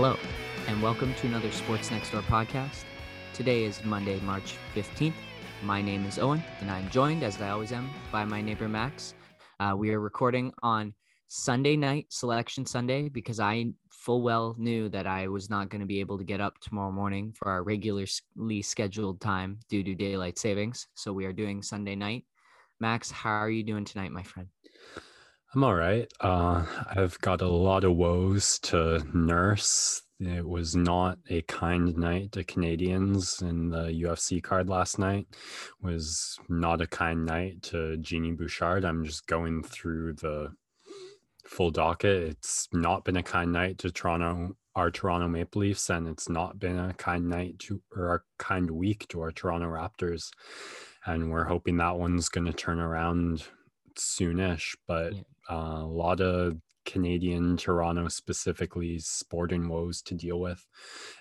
Hello, and welcome to another Sports Next Door podcast. Today is Monday, March 15th. My name is Owen, and I'm joined, as I always am, by my neighbor Max. Uh, we are recording on Sunday night, Selection Sunday, because I full well knew that I was not going to be able to get up tomorrow morning for our regularly scheduled time due to daylight savings. So we are doing Sunday night. Max, how are you doing tonight, my friend? I'm all right. Uh, I've got a lot of woes to nurse. It was not a kind night to Canadians in the UFC card last night. It was not a kind night to Genie Bouchard. I'm just going through the full docket. It's not been a kind night to Toronto, our Toronto Maple Leafs, and it's not been a kind night to or a kind week to our Toronto Raptors. And we're hoping that one's going to turn around soonish. But yeah. Uh, a lot of Canadian Toronto specifically sporting woes to deal with,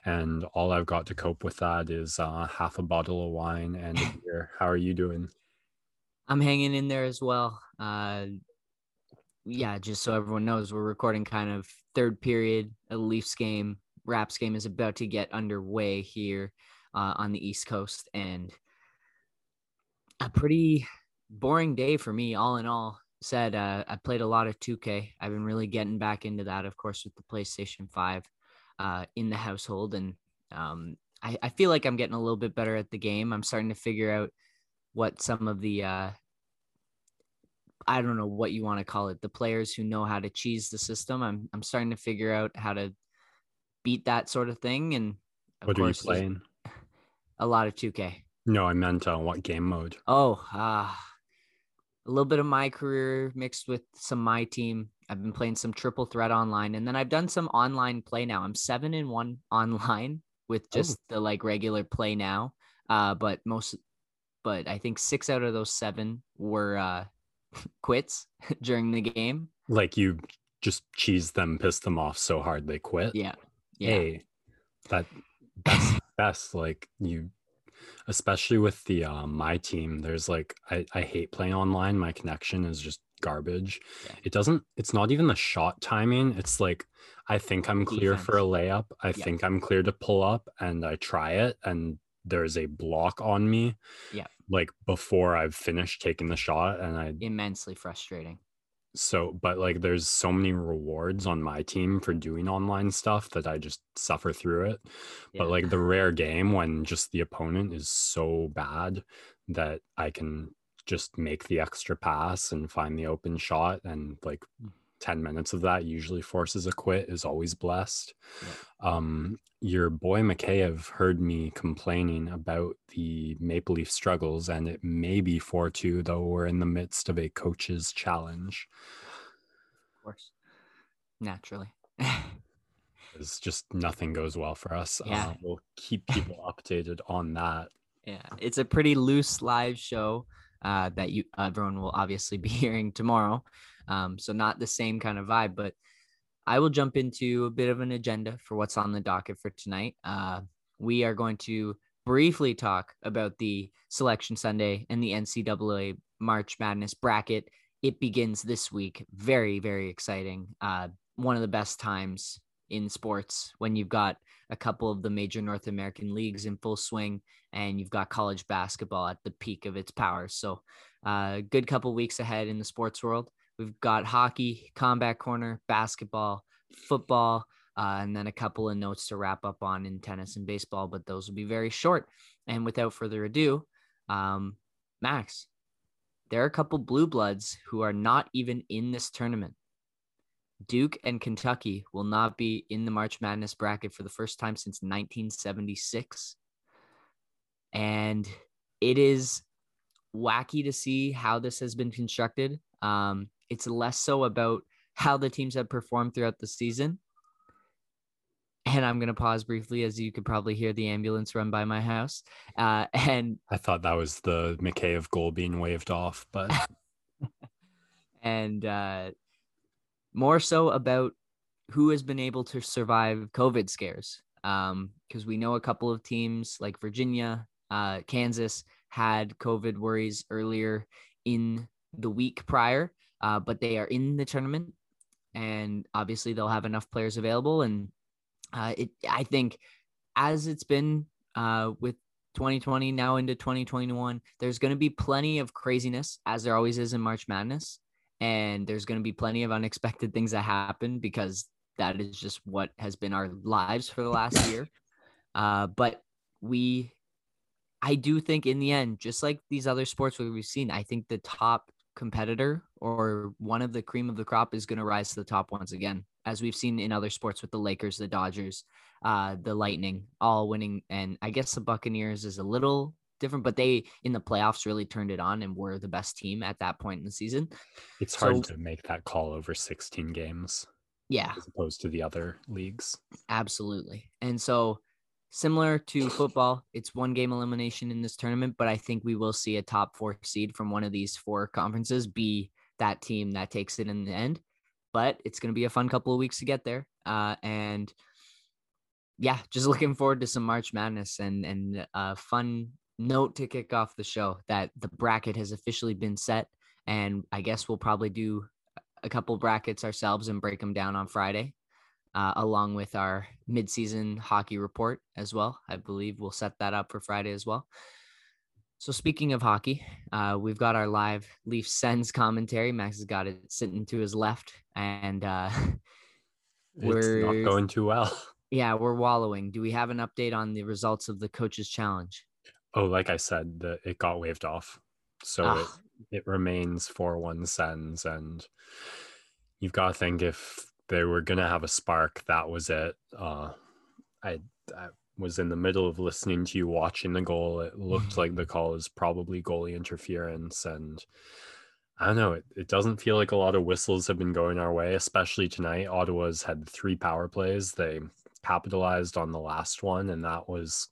and all I've got to cope with that is uh, half a bottle of wine and a beer. How are you doing? I'm hanging in there as well. Uh, yeah, just so everyone knows, we're recording kind of third period. A Leafs game, Raps game is about to get underway here uh, on the East Coast, and a pretty boring day for me, all in all. Said uh, I played a lot of 2K. I've been really getting back into that, of course, with the PlayStation 5 uh, in the household, and um, I, I feel like I'm getting a little bit better at the game. I'm starting to figure out what some of the uh, I don't know what you want to call it, the players who know how to cheese the system. I'm I'm starting to figure out how to beat that sort of thing. And of what course, are you playing? A lot of 2K. No, I meant uh, what game mode. Oh, uh, a little bit of my career mixed with some my team. I've been playing some triple threat online, and then I've done some online play now. I'm seven and one online with oh. just oh. the like regular play now. Uh, but most, but I think six out of those seven were uh quits during the game. Like you just cheese them, piss them off so hard they quit. Yeah. Yeah. Hey, that that's best. Like you especially with the uh, my team, there's like I, I hate playing online. My connection is just garbage. Yeah. It doesn't it's not even the shot timing. It's like I think I'm clear Defense. for a layup. I yeah. think I'm clear to pull up and I try it and there's a block on me. Yeah. Like before I've finished taking the shot and I immensely frustrating. So, but like there's so many rewards on my team for doing online stuff that I just suffer through it. Yeah. But like the rare game when just the opponent is so bad that I can just make the extra pass and find the open shot and like. 10 minutes of that usually forces a quit is always blessed. Yeah. Um, your boy McKay heard me complaining about the Maple Leaf struggles, and it may be 4 2, though we're in the midst of a coach's challenge. Of course. Naturally. it's just nothing goes well for us. Yeah. Uh, we'll keep people updated on that. Yeah. It's a pretty loose live show uh, that you everyone will obviously be hearing tomorrow. Um, so not the same kind of vibe, but I will jump into a bit of an agenda for what's on the docket for tonight. Uh, we are going to briefly talk about the Selection Sunday and the NCAA March Madness bracket. It begins this week. Very, very exciting. Uh, one of the best times in sports when you've got a couple of the major North American leagues in full swing and you've got college basketball at the peak of its powers. So, a uh, good couple weeks ahead in the sports world. We've got hockey, combat corner, basketball, football, uh, and then a couple of notes to wrap up on in tennis and baseball, but those will be very short. And without further ado, um, Max, there are a couple blue bloods who are not even in this tournament. Duke and Kentucky will not be in the March Madness bracket for the first time since 1976. And it is wacky to see how this has been constructed. Um, it's less so about how the teams have performed throughout the season. And I'm going to pause briefly as you could probably hear the ambulance run by my house. Uh, and I thought that was the McKay of goal being waved off, but. and uh, more so about who has been able to survive COVID scares. Because um, we know a couple of teams like Virginia, uh, Kansas had COVID worries earlier in the week prior uh, but they are in the tournament, and obviously they'll have enough players available. And uh, it I think as it's been uh, with 2020 now into 2021, there's going to be plenty of craziness as there always is in March Madness, and there's going to be plenty of unexpected things that happen because that is just what has been our lives for the last year. Uh, but we, I do think in the end, just like these other sports where we've seen, I think the top competitor or one of the cream of the crop is going to rise to the top once again, as we've seen in other sports with the Lakers, the Dodgers, uh, the Lightning, all winning. And I guess the Buccaneers is a little different, but they in the playoffs really turned it on and were the best team at that point in the season. It's hard so, to make that call over 16 games. Yeah. As opposed to the other leagues. Absolutely. And so similar to football, it's one game elimination in this tournament, but I think we will see a top four seed from one of these four conferences be that team that takes it in the end. But it's going to be a fun couple of weeks to get there. Uh, and yeah, just looking forward to some March Madness and and a fun note to kick off the show that the bracket has officially been set, and I guess we'll probably do a couple brackets ourselves and break them down on Friday, uh, along with our midseason hockey report as well. I believe we'll set that up for Friday as well. So speaking of hockey, uh, we've got our live Leaf Sens commentary. Max has got it sitting to his left, and uh, we're it's not going too well. Yeah, we're wallowing. Do we have an update on the results of the coaches challenge? Oh, like I said, the, it got waved off. So it, ah. it remains 4 1 Sens. And you've got to think if they were going to have a spark, that was it. Uh, I, I was in the middle of listening to you watching the goal. It looked like the call is probably goalie interference. And I don't know. It, it doesn't feel like a lot of whistles have been going our way, especially tonight. Ottawa's had three power plays. They capitalized on the last one, and that was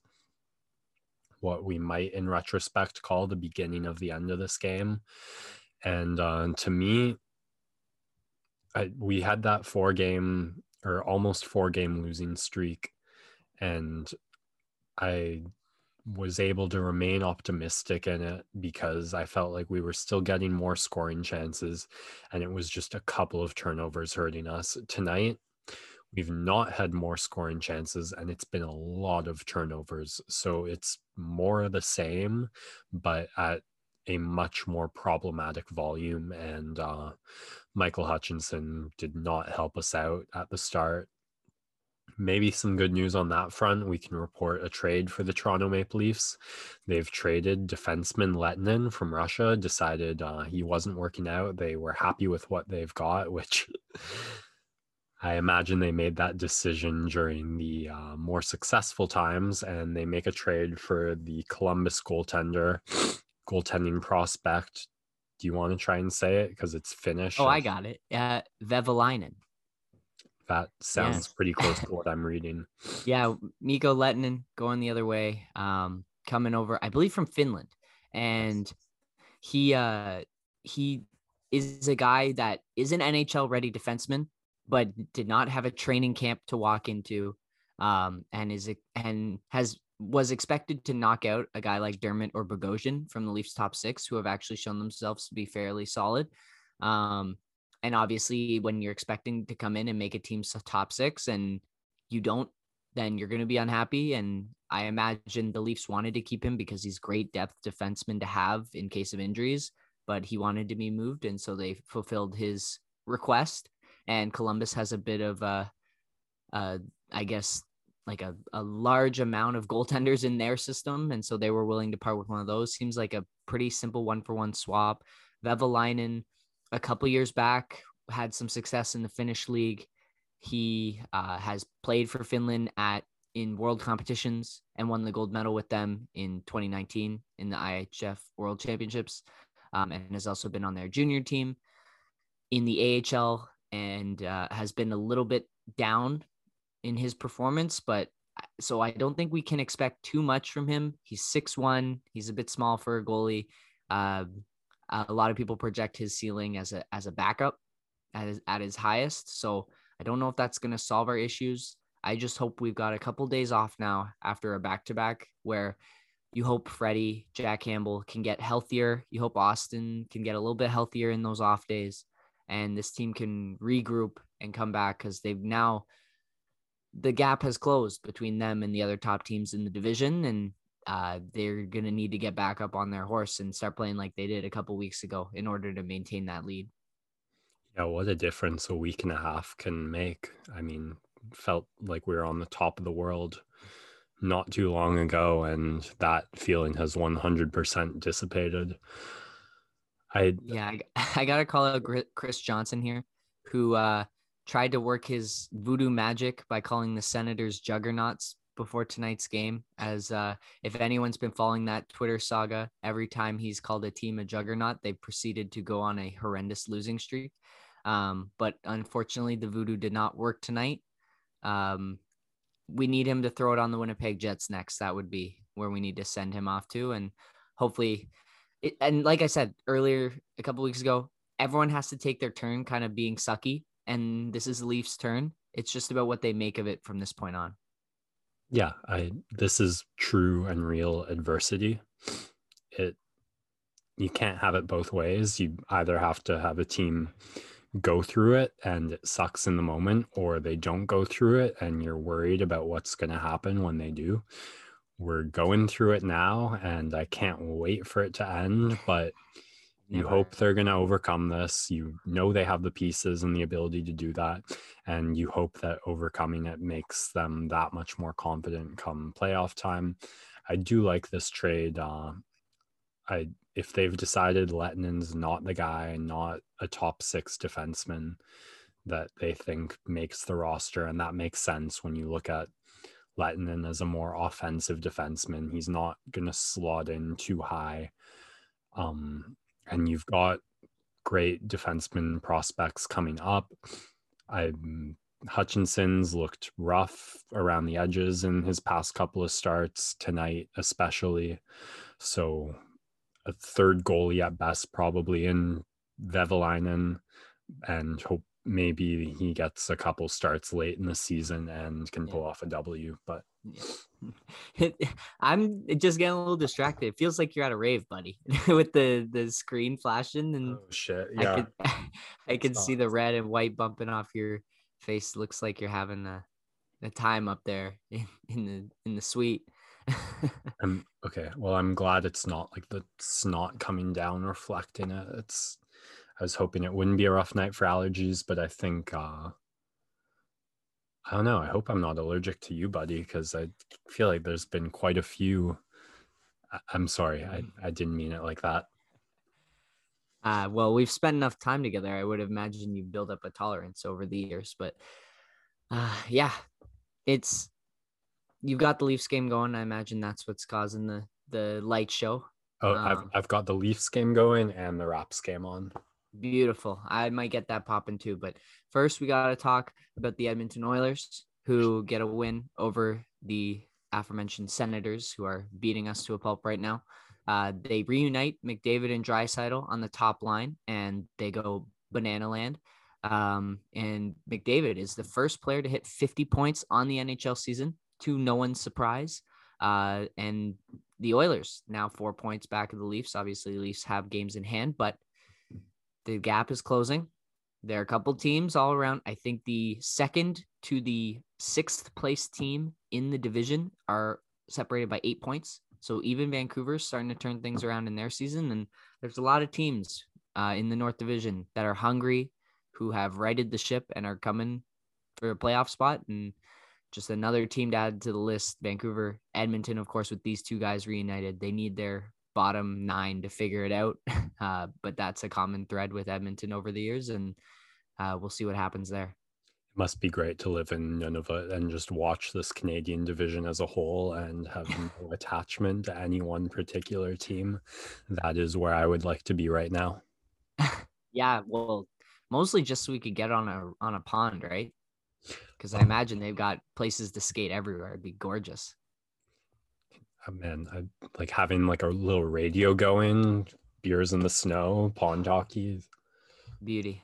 what we might, in retrospect, call the beginning of the end of this game. And uh, to me, I, we had that four game or almost four game losing streak, and I was able to remain optimistic in it because I felt like we were still getting more scoring chances and it was just a couple of turnovers hurting us. Tonight, We've not had more scoring chances, and it's been a lot of turnovers. So it's more of the same, but at a much more problematic volume. And uh, Michael Hutchinson did not help us out at the start. Maybe some good news on that front. We can report a trade for the Toronto Maple Leafs. They've traded defenseman Lehtonen from Russia, decided uh, he wasn't working out. They were happy with what they've got, which I imagine they made that decision during the uh, more successful times, and they make a trade for the Columbus goaltender, goaltending prospect. Do you want to try and say it because it's Finnish? Oh, I got it. Uh, Vehvilainen. That sounds yes. pretty close to what I'm reading. Yeah, Mikko Lehtonen going the other way, um, coming over, I believe from Finland, and he uh, he is a guy that is an NHL ready defenseman but did not have a training camp to walk into, um, and is a, and has was expected to knock out a guy like Dermott or Bogosian from the Leafs top six, who have actually shown themselves to be fairly solid. Um, and obviously, when you're expecting to come in and make a team's top six and you don't, then you're going to be unhappy. And I imagine the Leafs wanted to keep him because he's great depth defenseman to have in case of injuries, but he wanted to be moved. And so they fulfilled his request and Columbus has a bit of a, uh, I guess like a, a large amount of goaltenders in their system, and so they were willing to part with one of those. Seems like a pretty simple one for one swap. Vehvilainen, a couple years back, had some success in the Finnish league. He uh, has played for Finland at in world competitions and won the gold medal with them in 2019 in the IHF World Championships, um, and has also been on their junior team. In the AHL, and uh, has been a little bit down in his performance, but so I don't think we can expect too much from him. He's six one. He's a bit small for a goalie. Uh, a lot of people project his ceiling as a as a backup at his, at his highest. So I don't know if that's going to solve our issues. I just hope we've got a couple days off now after a back to back where you hope Freddie, Jack Campbell can get healthier. You hope Austin can get a little bit healthier in those off days and this team can regroup and come back because they've now the gap has closed between them and the other top teams in the division, and uh, they're gonna need to get back up on their horse and start playing like they did a couple weeks ago in order to maintain that lead. Yeah, what a difference a week and a half can make. I mean, felt like we were on the top of the world not too long ago, and that feeling has 100% dissipated. I yeah, I, I gotta call out Chris Johnson here, who uh, tried to work his voodoo magic by calling the Senators juggernauts before tonight's game. As uh, if anyone's been following that Twitter saga, every time he's called a team a juggernaut, they proceeded to go on a horrendous losing streak. Um, but unfortunately, the voodoo did not work tonight. Um, we need him to throw it on the Winnipeg Jets next. That would be where we need to send him off to, and hopefully, it, and like I said earlier, a couple weeks ago, everyone has to take their turn, kind of being sucky, and this is the Leafs' turn. It's just about what they make of it from this point on. Yeah, I this is true and real adversity. It you can't have it both ways. You either have to have a team go through it and it sucks in the moment, or they don't go through it and you're worried about what's going to happen when they do. We're going through it now, and I can't wait for it to end. But you Never. hope they're going to overcome this. You know they have the pieces and the ability to do that. And you hope that overcoming it makes them that much more confident come playoff time. I do like this trade. Uh, I if they've decided Lehtonen's not the guy, not a top six defenseman that they think makes the roster, and that makes sense when you look at Lehtonen as a more offensive defenseman. He's not going to slot in too high. Um, and you've got great defenseman prospects coming up. I Hutchinson's looked rough around the edges in his past couple of starts tonight, especially. So a third goalie at best, probably in Vehviläinen, and hope maybe he gets a couple starts late in the season and can pull off a W. But yeah. I'm just getting a little distracted. It feels like you're at a rave, buddy, with the the screen flashing and oh, shit. Yeah, I could, I can see the red and white bumping off your face. Looks like you're having a, a time up there in, in the in the suite. I'm okay. Well, I'm glad it's not like the snot coming down reflecting it. It's I was hoping it wouldn't be a rough night for allergies, but I think uh I don't know. I hope I'm not allergic to you, buddy, because I feel like there's been quite a few. I- I'm sorry, I. I didn't mean it like that. Uh, well, we've spent enough time together. I would imagine you build up a tolerance over the years, but uh, yeah, it's you've got the Leafs game going. I imagine that's what's causing the the light show. Oh, um, I've I've got the Leafs game going and the Raps game on. Beautiful. I might get that popping too. But first, we got to talk about the Edmonton Oilers, who get a win over the aforementioned Senators, who are beating us to a pulp right now. Uh, they reunite McDavid and Draisaitl on the top line, and they go banana land. Um, and McDavid is the first player to hit 50 points on the NHL season, to no one's surprise. Uh, and the Oilers now four points back of the Leafs. Obviously, the Leafs have games in hand, but the gap is closing. There are a couple teams all around. I think the second to the sixth place team in the division are separated by eight points. So even Vancouver's starting to turn things around in their season. And there's a lot of teams uh, in the North Division that are hungry, who have righted the ship and are coming for a playoff spot. And just another team to add to the list. Vancouver, Edmonton, of course, with these two guys reunited, they need their bottom nine to figure it out. Uh, but that's a common thread with Edmonton over the years, and uh, we'll see what happens there. It must be great to live in Nunavut and just watch this Canadian division as a whole and have no attachment to any one particular team. That is where I would like to be right now. yeah, well, mostly just so we could get on a on a pond, right? Because I imagine they've got places to skate everywhere. It'd be gorgeous. Man, I like having like a little radio going, beers in the snow, pond hockey. Beauty.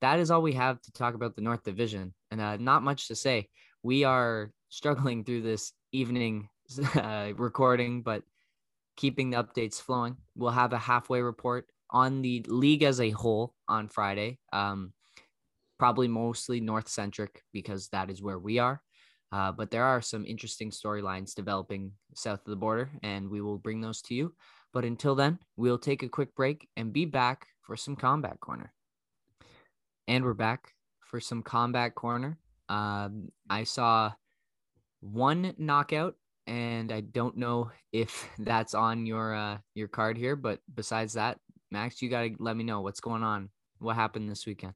That is all we have to talk about the North Division, and uh, not much to say. We are struggling through this evening uh, recording, but keeping the updates flowing. We'll have a halfway report on the league as a whole on Friday. Um, probably mostly north centric because that is where we are. Uh, but there are some interesting storylines developing south of the border, and we will bring those to you. But until then, we'll take a quick break and be back for some combat corner. And we're back for some combat corner. Um, I saw one knockout, and I don't know if that's on your uh, your card here. But besides that, Max, you gotta let me know what's going on. What happened this weekend?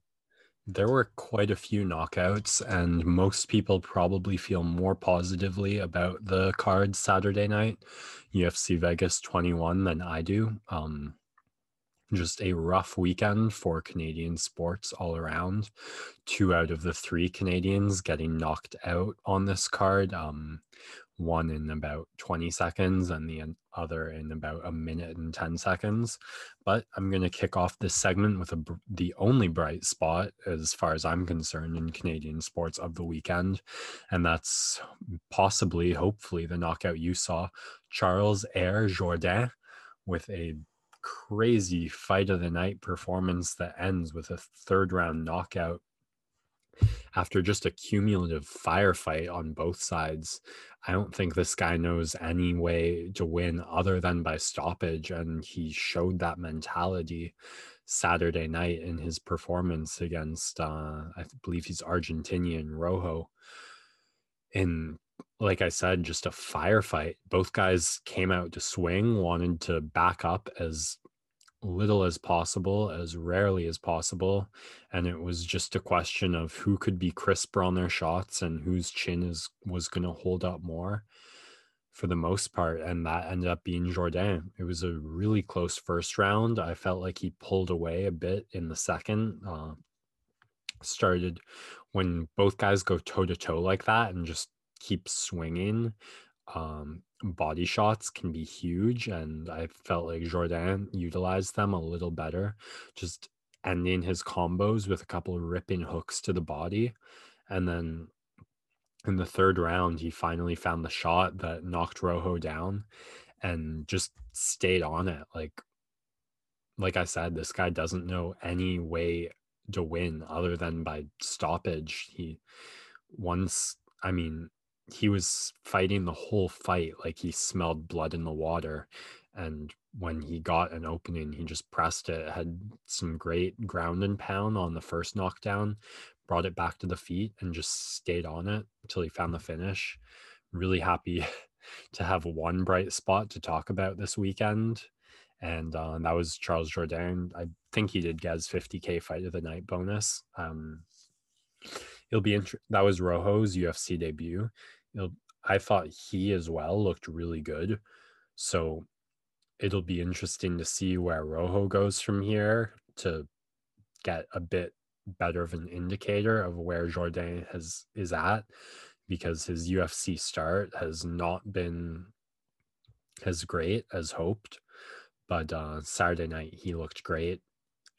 There were quite a few knockouts, and most people probably feel more positively about the card Saturday night, UFC Vegas 21, than I do. Um, just a rough weekend for Canadian sports all around. Two out of the three Canadians getting knocked out on this card. Um, one in about 20 seconds and the other in about a minute and 10 seconds. But I'm going to kick off this segment with a, the only bright spot, as far as I'm concerned, in Canadian sports of the weekend. And that's possibly, hopefully, the knockout you saw Charles Air Jourdain with a crazy fight of the night performance that ends with a third round knockout after just a cumulative firefight on both sides. I don't think this guy knows any way to win other than by stoppage. And he showed that mentality Saturday night in his performance against, uh, I believe he's Argentinian Rojo. In, like I said, just a firefight. Both guys came out to swing, wanted to back up as little as possible, as rarely as possible. And it was just a question of who could be crisper on their shots and whose chin is was going to hold up more for the most part. And that ended up being Jourdain. It was a really close first round. I felt like he pulled away a bit in the second. Uh, started when both guys go toe to toe like that and just keep swinging. Um, body shots can be huge and I felt like Jourdain utilized them a little better, just ending his combos with a couple of ripping hooks to the body. And then in the third round, he finally found the shot that knocked Rojo down and just stayed on it. Like like I said, this guy doesn't know any way to win other than by stoppage. He once I mean, he was fighting the whole fight like he smelled blood in the water and when he got an opening he just pressed it had some great ground and pound on the first knockdown brought it back to the feet and just stayed on it until he found the finish. Really happy to have one bright spot to talk about this weekend and uh, that was charles Jourdain. I think he did his 50k fight of the night bonus. Um, it'll be interesting that was rojo's ufc debut it'll, I thought he as well looked really good. So it'll be interesting to see where Rojo goes from here to get a bit better of an indicator of where Jourdain has is at because his UFC start has not been as great as hoped. But uh, Saturday night he looked great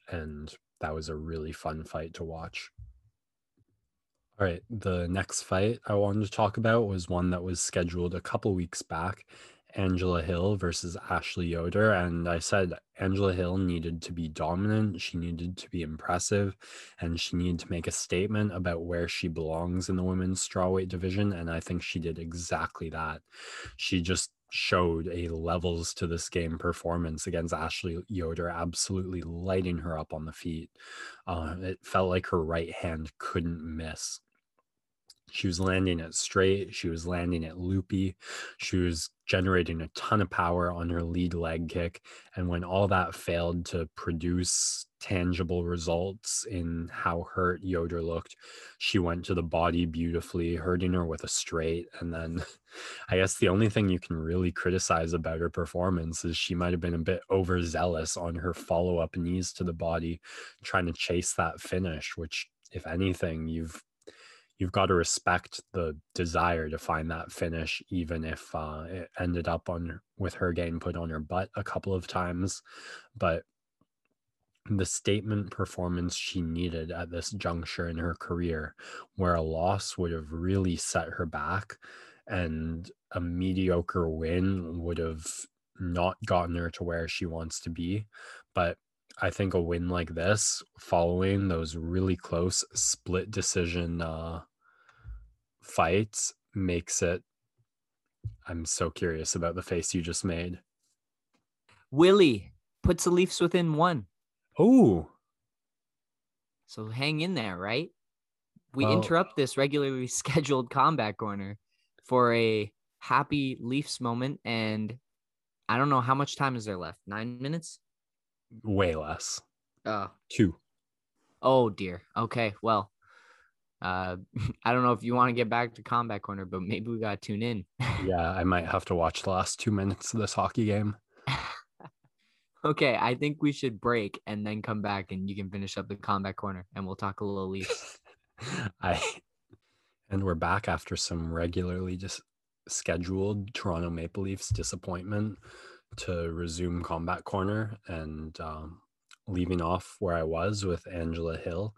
and that was a really fun fight to watch. All right, the next fight I wanted to talk about was one that was scheduled a couple weeks back Angela Hill versus Ashley Yoder. And I said Angela Hill needed to be dominant, she needed to be impressive, and she needed to make a statement about where she belongs in the women's strawweight division. And I think she did exactly that. She just showed a levels to this game performance against Ashley Yoder, absolutely lighting her up on the feet. Uh, it felt like her right hand couldn't miss. She was landing it straight. She was landing it loopy. She was generating a ton of power on her lead leg kick. And when all that failed to produce tangible results in how hurt Yoder looked, she went to the body beautifully, hurting her with a straight. And then I guess the only thing you can really criticize about her performance is she might have been a bit overzealous on her follow up knees to the body, trying to chase that finish, which, if anything, you've you've got to respect the desire to find that finish, even if uh, it ended up on with her getting put on her butt a couple of times. But the statement performance she needed at this juncture in her career, where a loss would have really set her back, and a mediocre win would have not gotten her to where she wants to be. But I think a win like this, following those really close split decision uh, fights, makes it. I'm so curious about the face you just made. Willie puts the Leafs within one. Oh, So hang in there, right? We Well- interrupt this regularly scheduled combat corner for a happy Leafs moment. And I don't know how much time is there left. Nine minutes? way less. Oh, Two. oh dear. Okay. Well, uh, I don't know if you want to get back to combat corner, but maybe we got to tune in. Yeah, I might have to watch the last two minutes of this hockey game. okay. I think we should break and then come back and you can finish up the combat corner and we'll talk a little Leafs. I and we're back after some regularly just scheduled Toronto Maple Leafs disappointment to resume combat corner and um, leaving off where I was with Angela Hill.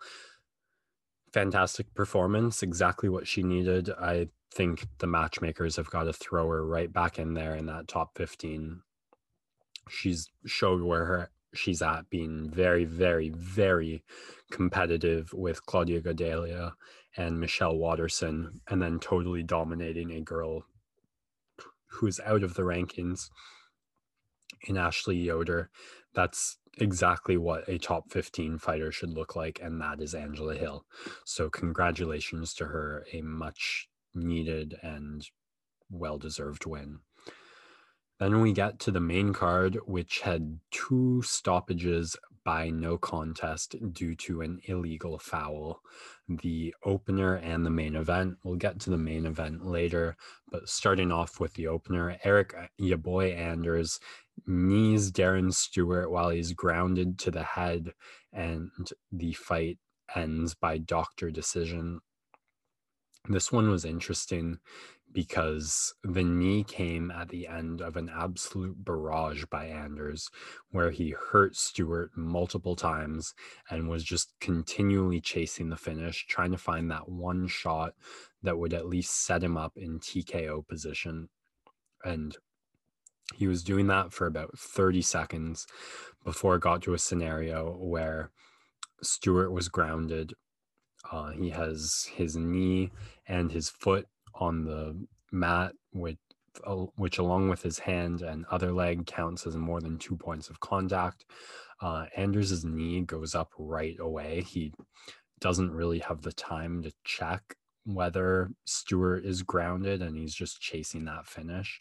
Fantastic performance, exactly what she needed. I think the matchmakers have got to throw her right back in there in that top 15. She's showed where her she's at being very, very, very competitive with Claudia Gadelha and Michelle Waterson, and then totally dominating a girl who's out of the rankings in Ashley Yoder. That's exactly what a top 15 fighter should look like, and that is Angela Hill. So, congratulations to her, a much needed and well deserved win. Then we get to the main card, which had two stoppages by no contest due to an illegal foul. The opener and the main event. We'll get to the main event later, but starting off with the opener, Eric uh, your boy Anders knees Darren Stewart while he's grounded to the head, and the fight ends by doctor decision. This one was interesting because the knee came at the end of an absolute barrage by Anders, where he hurt Stewart multiple times and was just continually chasing the finish, trying to find that one shot that would at least set him up in TKO position. And he was doing that for about 30 seconds before it got to a scenario where Stewart was grounded. Uh, he has his knee and his foot on the mat, uh, which, along with his hand and other leg, counts as more than two points of contact. Uh, Anders's knee goes up right away. He doesn't really have the time to check whether Stewart is grounded, and he's just chasing that finish.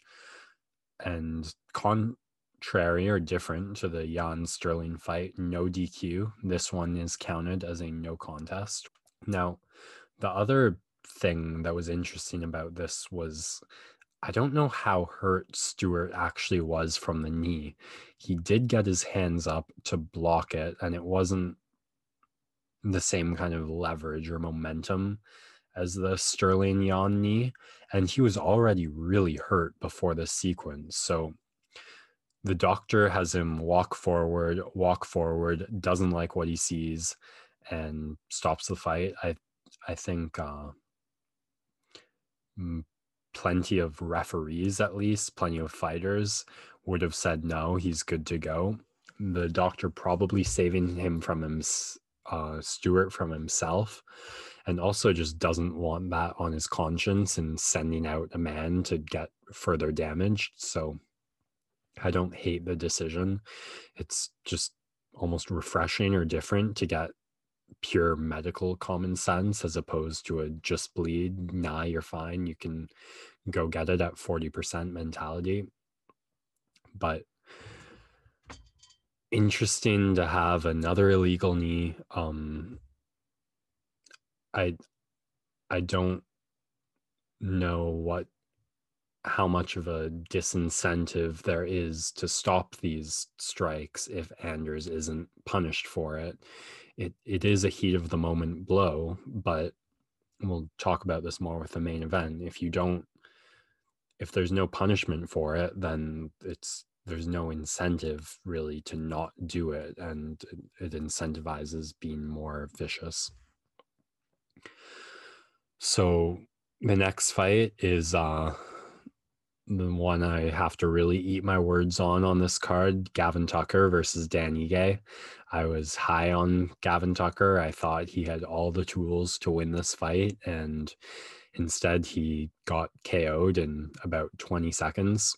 And contrary or different to the Yan Sterling fight, no DQ. This one is counted as a no contest. Now, the other thing that was interesting about this was I don't know how hurt Stewart actually was from the knee. He did get his hands up to block it, and it wasn't the same kind of leverage or momentum as the Sterling Yan knee. And he was already really hurt before this sequence. So the doctor has him walk forward, walk forward, doesn't like what he sees, and stops the fight. I I think uh, plenty of referees, at least, plenty of fighters would have said no, he's good to go. The doctor probably saving him from him, uh, Stewart from himself, and also just doesn't want that on his conscience and sending out a man to get further damaged. So I don't hate the decision. It's just almost refreshing or different to get pure medical common sense as opposed to a just bleed, nah, you're fine. You can go get it at 40% mentality. But interesting to have another illegal knee. Um I I don't know what how much of a disincentive there is to stop these strikes if Anders isn't punished for it. It it is a heat of the moment blow, but we'll talk about this more with the main event. If you don't if there's no punishment for it, then it's there's no incentive really to not do it and it, incentivizes being more vicious. So the next fight is uh the one I have to really eat my words on on this card Gavin Tucker versus Dan Ige. I was high on Gavin Tucker. I thought he had all the tools to win this fight, and Instead, he got KO'd in about 20 seconds,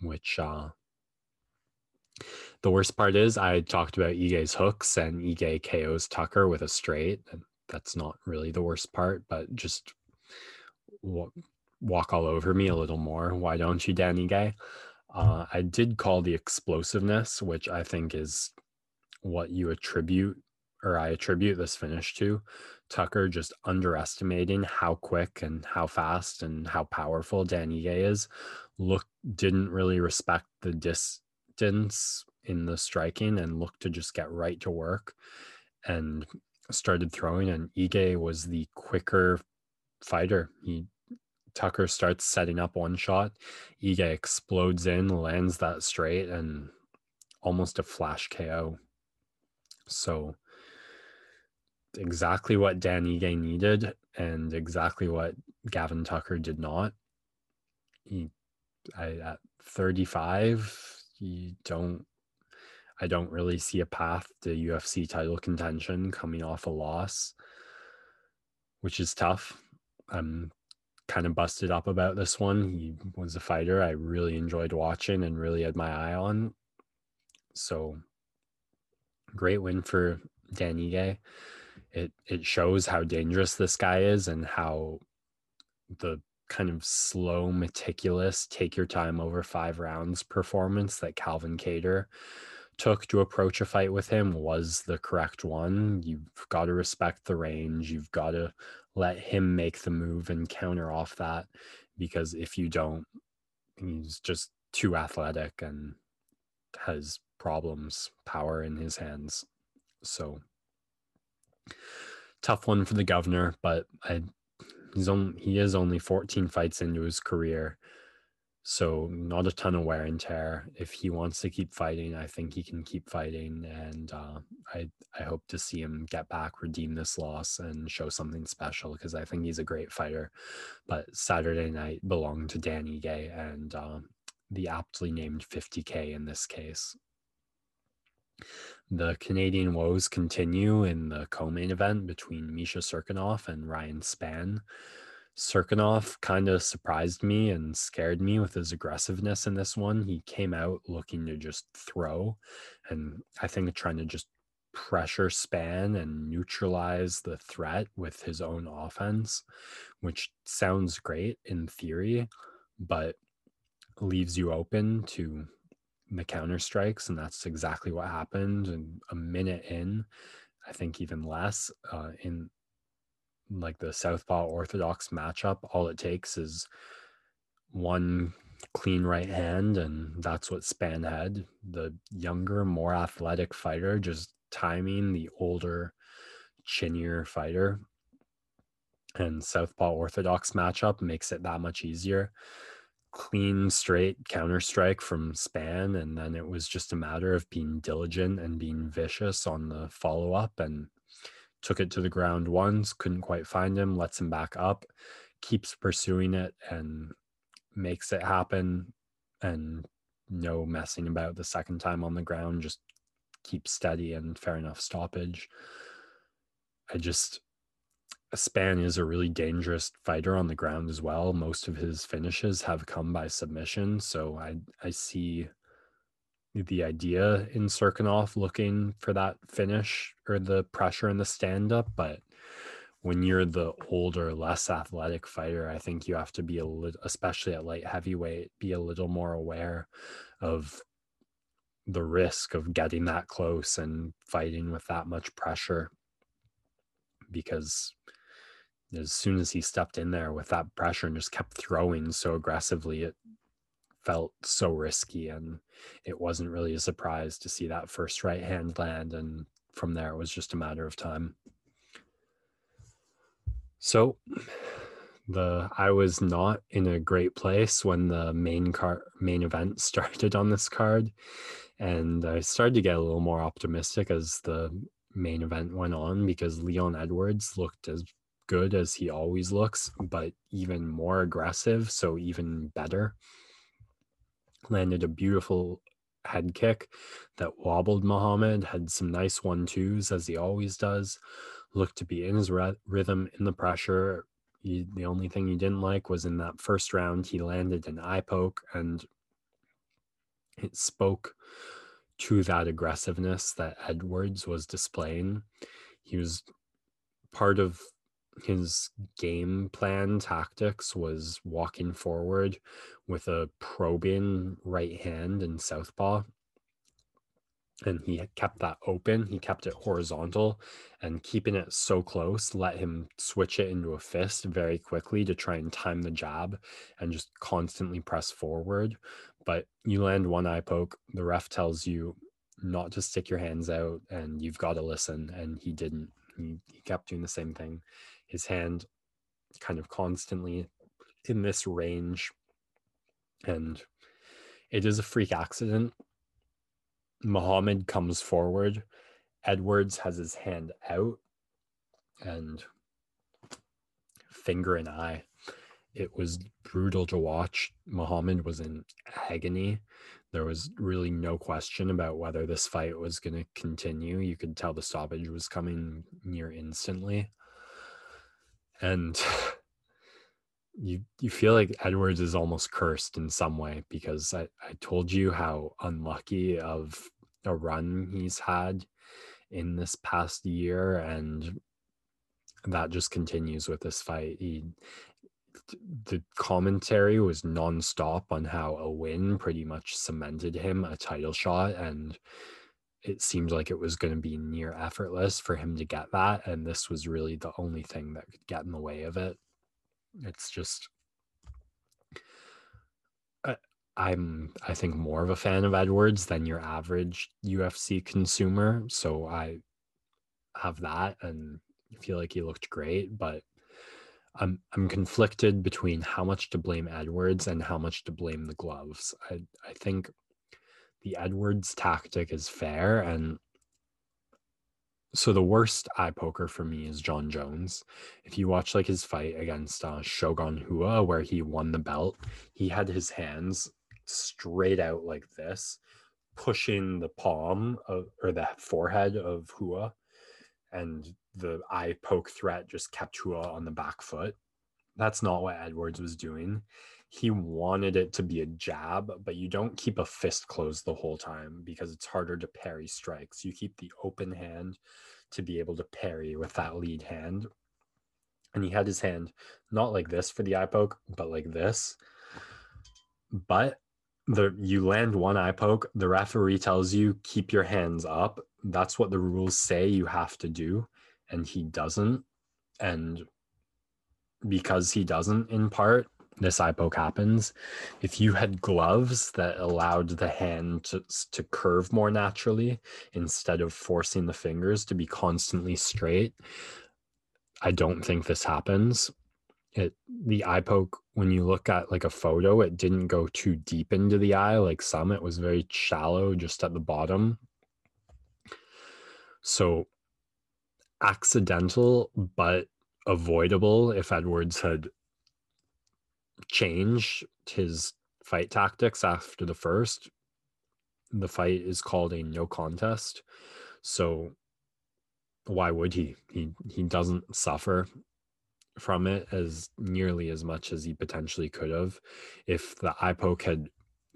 which uh, the worst part is I talked about Ige's hooks and Ige KO's Tucker with a straight. And that's not really the worst part, but just w- walk all over me a little more. Why don't you, Danny Ige? Uh, I did call the explosiveness, which I think is what you attribute or I attribute this finish to. Tucker just underestimating how quick and how fast and how powerful Danny Ige is. Look, didn't really respect the distance in the striking and looked to just get right to work and started throwing. And Ige was the quicker fighter. He Tucker starts setting up one shot. Ige explodes in, lands that straight, and almost a flash KO. So exactly what Dan Ige needed and exactly what Gavin Tucker did not. He I, at 35, you don't I don't really see a path to UFC title contention coming off a loss, which is tough. I'm kind of busted up about this one. He was a fighter I really enjoyed watching and really had my eye on. So great win for Dan Ige. It it shows how dangerous this guy is and how the kind of slow, meticulous, take your time over five rounds performance that Calvin Kattar took to approach a fight with him was the correct one. You've got to respect the range. You've got to let him make the move and counter off that because if you don't, he's just too athletic and has problems, power in his hands. So tough one for the governor, but I he's only he is only 14 fights into his career so not a ton of wear and tear. If he wants to keep fighting, I think he can keep fighting, and uh, I I hope to see him get back, redeem this loss, and show something special because I think he's a great fighter. But Saturday night belonged to Danny Ige, and uh, the aptly named 50k in this case. The Canadian woes continue in the co-main event between Misha Cirkunov and Ryan Spann. Cirkunov kind of surprised me and scared me with his aggressiveness in this one. He came out looking to just throw, and I think trying to just pressure Spann and neutralize the threat with his own offense, which sounds great in theory, but leaves you open to the counter strikes. And that's exactly what happened. And a minute in, I think even less, uh, in like the Southpaw Orthodox matchup, all it takes is one clean right hand, and that's what Spann had. The younger, more athletic fighter just timing the older, chinnier fighter. And Southpaw Orthodox matchup makes it that much easier. Clean, straight counter strike from Spann, and then it was just a matter of being diligent and being vicious on the follow up and took it to the ground once, couldn't quite find him, lets him back up, keeps pursuing it and makes it happen. And no messing about the second time on the ground, just keep steady and fair enough stoppage. I just, Spann is a really dangerous fighter on the ground as well. Most of his finishes have come by submission. So I, I see the idea in Cirkunov looking for that finish or the pressure in the stand up, but when you're the older, less athletic fighter, I think you have to be a little, especially at light heavyweight, be a little more aware of the risk of getting that close and fighting with that much pressure. Because as soon as he stepped in there with that pressure and just kept throwing so aggressively, it felt so risky and it wasn't really a surprise to see that first right hand land and from there it was just a matter of time. So the i was not in a great place when the main car main event started on this card and i started to get a little more optimistic as the main event went on because leon edwards looked as good as he always looks but even more aggressive so even better landed a beautiful head kick that wobbled Muhammad, had some nice one twos as he always does, looked to be in his rhythm in the pressure, He, the only thing he didn't like was in that first round, he landed an eye poke and it spoke to that aggressiveness that Edwards was displaying. He was part of his game plan tactics was walking forward with a probing right hand and southpaw. And he kept that open. He kept it horizontal and keeping it so close let him switch it into a fist very quickly to try and time the jab and just constantly press forward. But you land one eye poke the ref tells you not to stick your hands out and you've got to listen. And he didn't. He, he kept doing the same thing. His hand kind of constantly in this range and it is a freak accident. Muhammad comes forward. Edwards has his hand out and finger and eye. It was brutal to watch. Muhammad was in agony. There was really no question about whether this fight was going to continue. You could tell the stoppage was coming near instantly. And you you feel like Edwards is almost cursed in some way because I, I told you how unlucky of a run he's had in this past year and that just continues with this fight. He the commentary was nonstop on how a win pretty much cemented him a title shot and it seemed like it was going to be near effortless for him to get that. And this was really the only thing that could get in the way of it. It's just, I, I'm, I think, more of a fan of Edwards than your average UFC consumer. So I have that and feel like he looked great, but I'm I'm conflicted between how much to blame Edwards and how much to blame the gloves. I I think the Edwards tactic is fair. And so the worst eye poker for me is Jon Jones. If you watch like his fight against uh, Shogun Rua, where he won the belt, he had his hands straight out like this, pushing the palm of, or the forehead of Rua, and the eye poke threat just kept Rua on the back foot. That's not what Edwards was doing he wanted it to be a jab, but you don't keep a fist closed the whole time because it's harder to parry strikes. You keep the open hand to be able to parry with that lead hand. And he had his hand not like this for the eye poke, but like this. But the you land one eye poke, the referee tells you keep your hands up. That's what the rules say you have to do, and he doesn't. And because he doesn't in part, this eye poke happens. If you had gloves that allowed the hand to, to curve more naturally instead of forcing the fingers to be constantly straight, I don't think this happens. It the eye poke when you look at like a photo, it didn't go too deep into the eye like some. It was very shallow just at the bottom. So accidental but avoidable if Edwards had change his fight tactics after the first. The fight is called a no contest. So why would he? He he doesn't suffer from it as nearly as much as he potentially could have. If the eye poke had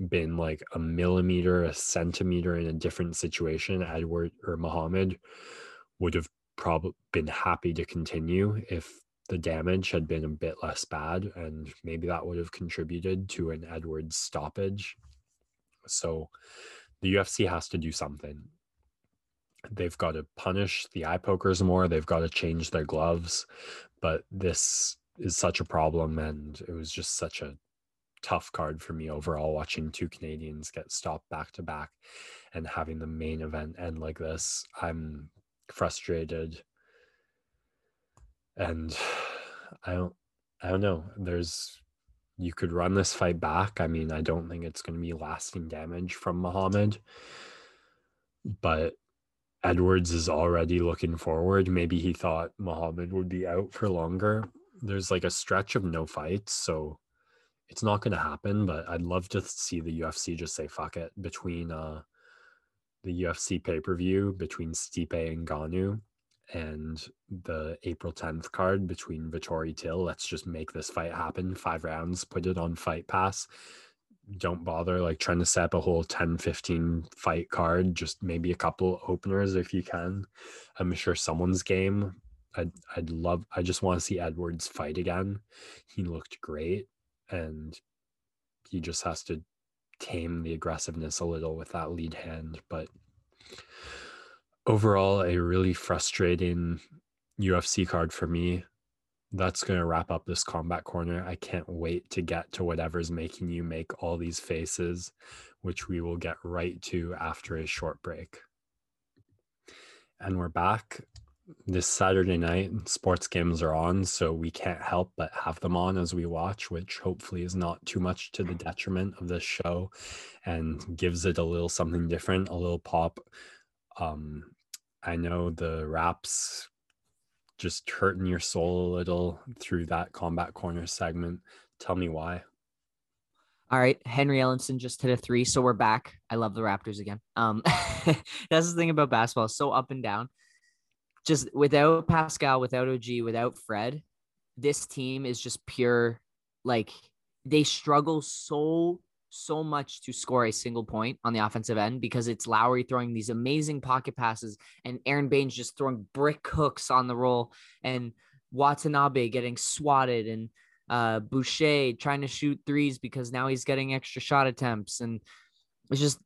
been like a millimeter, a centimeter in a different situation, Edward or Muhammad would have probably been happy to continue if the damage had been a bit less bad, and maybe that would have contributed to an Edwards stoppage. So the UFC has to do something. They've got to punish the eye pokers more, they've got to change their gloves, but this is such a problem, and it was just such a tough card for me overall watching two Canadians get stopped back to back and having the main event end like this. I'm frustrated and I don't I don't know. There's you could run this fight back. I mean, I don't think it's going to be lasting damage from Muhammad, but Edwards is already looking forward. Maybe he thought Muhammad would be out for longer. There's like a stretch of no fights, so it's not going to happen. But I'd love to see the UFC just say fuck it between uh, the UFC pay per view between Stipe and Ngannou and the April 10th card between Vettori Till. Let's just make this fight happen. Five rounds, put it on Fight Pass. Don't bother like trying to set up a whole 10, 15 fight card. Just maybe a couple openers if you can. I'm sure someone's game. I'd, I'd love, I just want to see Edwards fight again. He looked great and he just has to tame the aggressiveness a little with that lead hand. But overall, a really frustrating UFC card for me. That's going to wrap up this combat corner. I can't wait to get to whatever's making you make all these faces, which we will get right to after a short break. And we're back this Saturday night, sports games are on, so we can't help but have them on as we watch, which hopefully is not too much to the detriment of this show and gives it a little something different, a little pop. Um, I know the raps just hurting your soul a little through that combat corner segment. Tell me why. All right, Henry Ellenson just hit a three, so we're back. I love the Raptors again. Um, that's the thing about basketball, so up and down just without Pascal, without OG, without Fred, this team is just pure like they struggle so so much to score a single point on the offensive end because it's Lowry throwing these amazing pocket passes and Aron Baynes just throwing brick hooks on the roll and Watanabe getting swatted and uh, Boucher trying to shoot threes because now he's getting extra shot attempts and it's just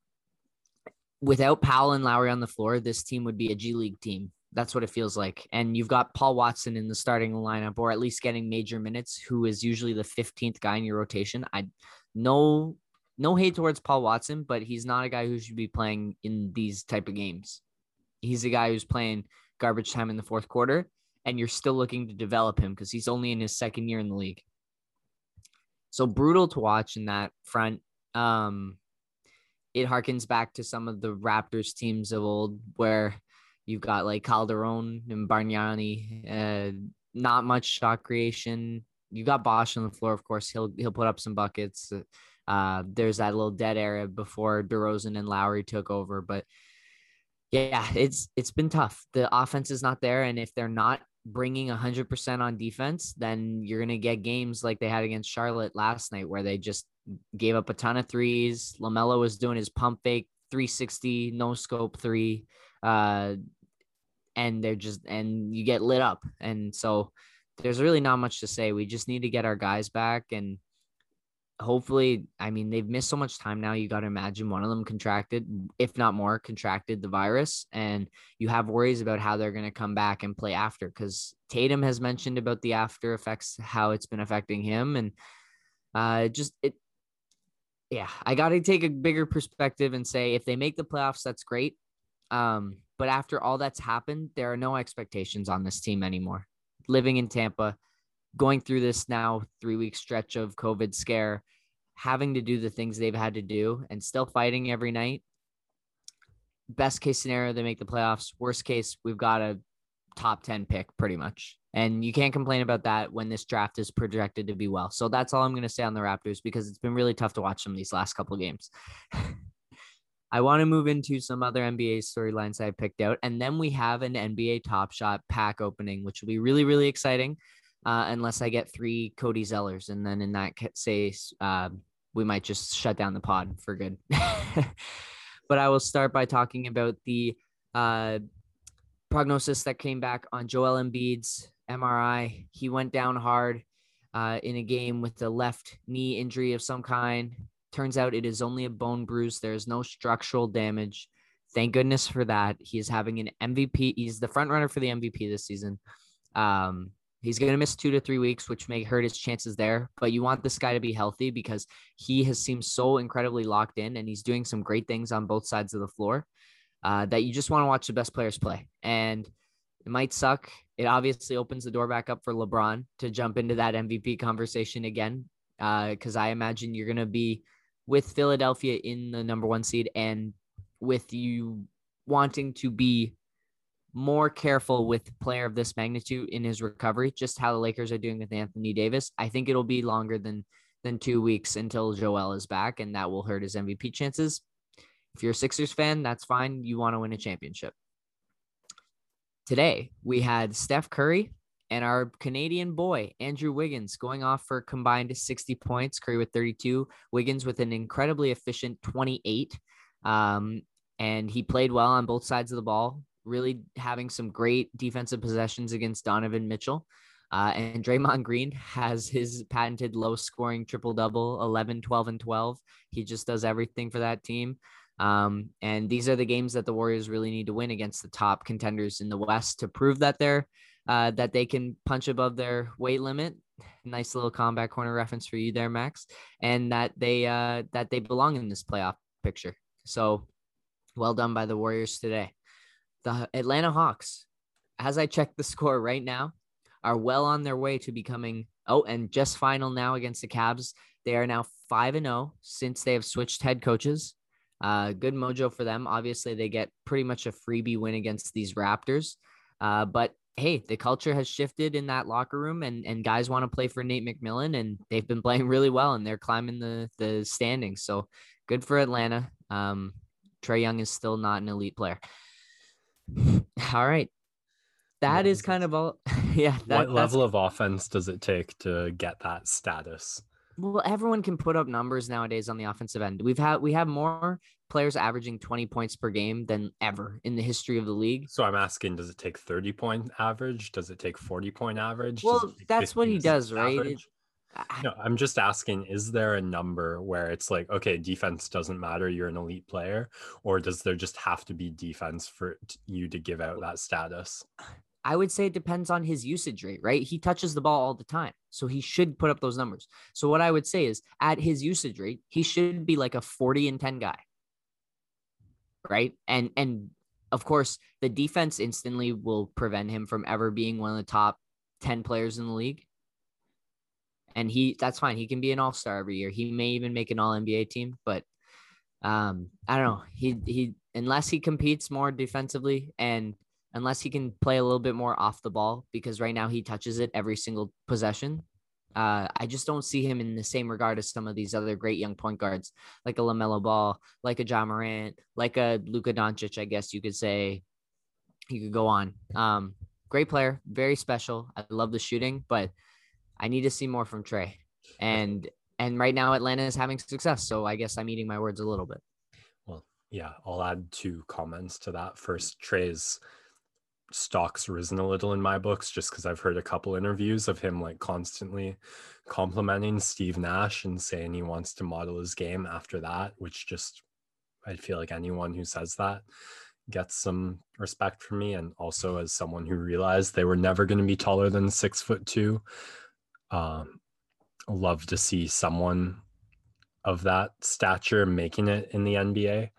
without Powell and Lowry on the floor, this team would be a G League team. That's what it feels like. And you've got Paul Watson in the starting lineup, or at least getting major minutes, who is usually the 15th guy in your rotation. I no no hate towards Paul Watson, but he's not a guy who should be playing in these type of games. He's a guy who's playing garbage time in the fourth quarter, and you're still looking to develop him because he's only in his second year in the league. So brutal to watch in that front. Um, it harkens back to some of the Raptors teams of old where You've got like Calderon and Bargnani, uh, not much shot creation. You got Bosh on the floor, of course. He'll he'll put up some buckets. Uh, there's that little dead era before DeRozan and Lowry took over, but yeah, it's it's been tough. The offense is not there, and if they're not bringing 100% on defense, then you're going to get games like they had against Charlotte last night where they just gave up a ton of threes. LaMelo was doing his pump fake 360 no scope 3 uh, and they're just and you get lit up. And so there's really not much to say. We just need to get our guys back and hopefully, I mean, they've missed so much time now. You got to imagine one of them contracted, if not more, contracted the virus, and you have worries about how they're going to come back and play after. Because Tatum has mentioned about the after effects, how it's been affecting him, and uh, just it. Yeah, I got to take a bigger perspective and say if they make the playoffs, that's great. Um, but after all that's happened, there are no expectations on this team anymore. Living in Tampa, going through this now three week stretch of COVID scare, having to do the things they've had to do and still fighting every night. Best case scenario, they make the playoffs. Worst case, we've got a top 10 pick pretty much. And you can't complain about that when this draft is projected to be well. So that's all I'm going to say on the Raptors because it's been really tough to watch them these last couple games. I want to move into some other NBA storylines I picked out. And then we have an NBA Top Shot pack opening, which will be really, really exciting. Uh, unless I get three Cody Zellers. And then in that case, uh, we might just shut down the pod for good. but I will start by talking about the uh, prognosis that came back on Joel Embiid's MRI. He went down hard uh, in a game with a left knee injury of some kind. Turns out it is only a bone bruise. There is no structural damage. Thank goodness for that. He is having an MVP. He's the front runner for the MVP this season. Um, he's going to miss two to three weeks, which may hurt his chances there. But you want this guy to be healthy because he has seemed so incredibly locked in and he's doing some great things on both sides of the floor uh, that you just want to watch the best players play. And it might suck. It obviously opens the door back up for LeBron to jump into that MVP conversation again because uh, I imagine you're going to be with Philadelphia in the number one seed and with you wanting to be more careful with player of this magnitude in his recovery, just how the Lakers are doing with Anthony Davis. I think it'll be longer than than two weeks until Joel is back, and that will hurt his MVP chances. If you're a Sixers fan, that's fine. You want to win a championship. today we had Steph Curry and our Canadian boy, Andrew Wiggins, going off for combined 60 points, Curry with 32, Wiggins with an incredibly efficient 28. Um, and he played well on both sides of the ball, really having some great defensive possessions against Donovan Mitchell. Uh, and Draymond Green has his patented low scoring triple double 11, 12, and 12. He just does everything for that team. Um, and these are the games that the Warriors really need to win against the top contenders in the West to prove that they're uh, that they can punch above their weight limit. Nice little combat corner reference for you there, Max, and that they uh, that they belong in this playoff picture. So, well done by the Warriors today. The Atlanta Hawks, as I check the score right now, are well on their way to becoming oh, and just final now against the Cavs. They are now five and zero oh since they have switched head coaches. Uh, good mojo for them. Obviously, they get pretty much a freebie win against these Raptors. Uh, but hey, the culture has shifted in that locker room, and and guys want to play for Nate McMillan, and they've been playing really well, and they're climbing the the standings. So good for Atlanta. Um, Trae Young is still not an elite player. All right, that is kind of all. yeah. That, what level of offense does it take to get that status? well, everyone can put up numbers nowadays on the offensive end. We've had we have more players averaging 20 points per game than ever in the history of the league. So I'm asking, does it take 30 point average? Does it take 40 point average? Well, that's what he does, right? It, no, I'm just asking, is there a number where it's like, okay, defense doesn't matter, you're an elite player, or does there just have to be defense for you to give out that status? I would say it depends on his usage rate, right? He touches the ball all the time. So he should put up those numbers. So what I would say is at his usage rate, he should be like a 40 and 10 guy. Right? And and of course, the defense instantly will prevent him from ever being one of the top 10 players in the league. And he that's fine. He can be an all-star every year. He may even make an all-NBA team, but um I don't know. He he unless he competes more defensively and unless he can play a little bit more off the ball because right now he touches it every single possession. Uh, I just don't see him in the same regard as some of these other great young point guards, like a Lamelo Ball, like a Ja Morant, like a Luka Doncic. I guess you could say. You could go on. Um, great player, very special. I love the shooting, but I need to see more from Trae. And and right now Atlanta is having success, so I guess I'm eating my words a little bit. Well, yeah, I'll add two comments to that. First, Trae's stock's risen a little in my books just because I've heard a couple interviews of him like constantly complimenting Steve Nash and saying he wants to model his game after that, which just I feel like anyone who says that gets some respect from me. And also as someone who realized they were never going to be taller than six foot two, um, love to see someone of that stature making it in the NBA.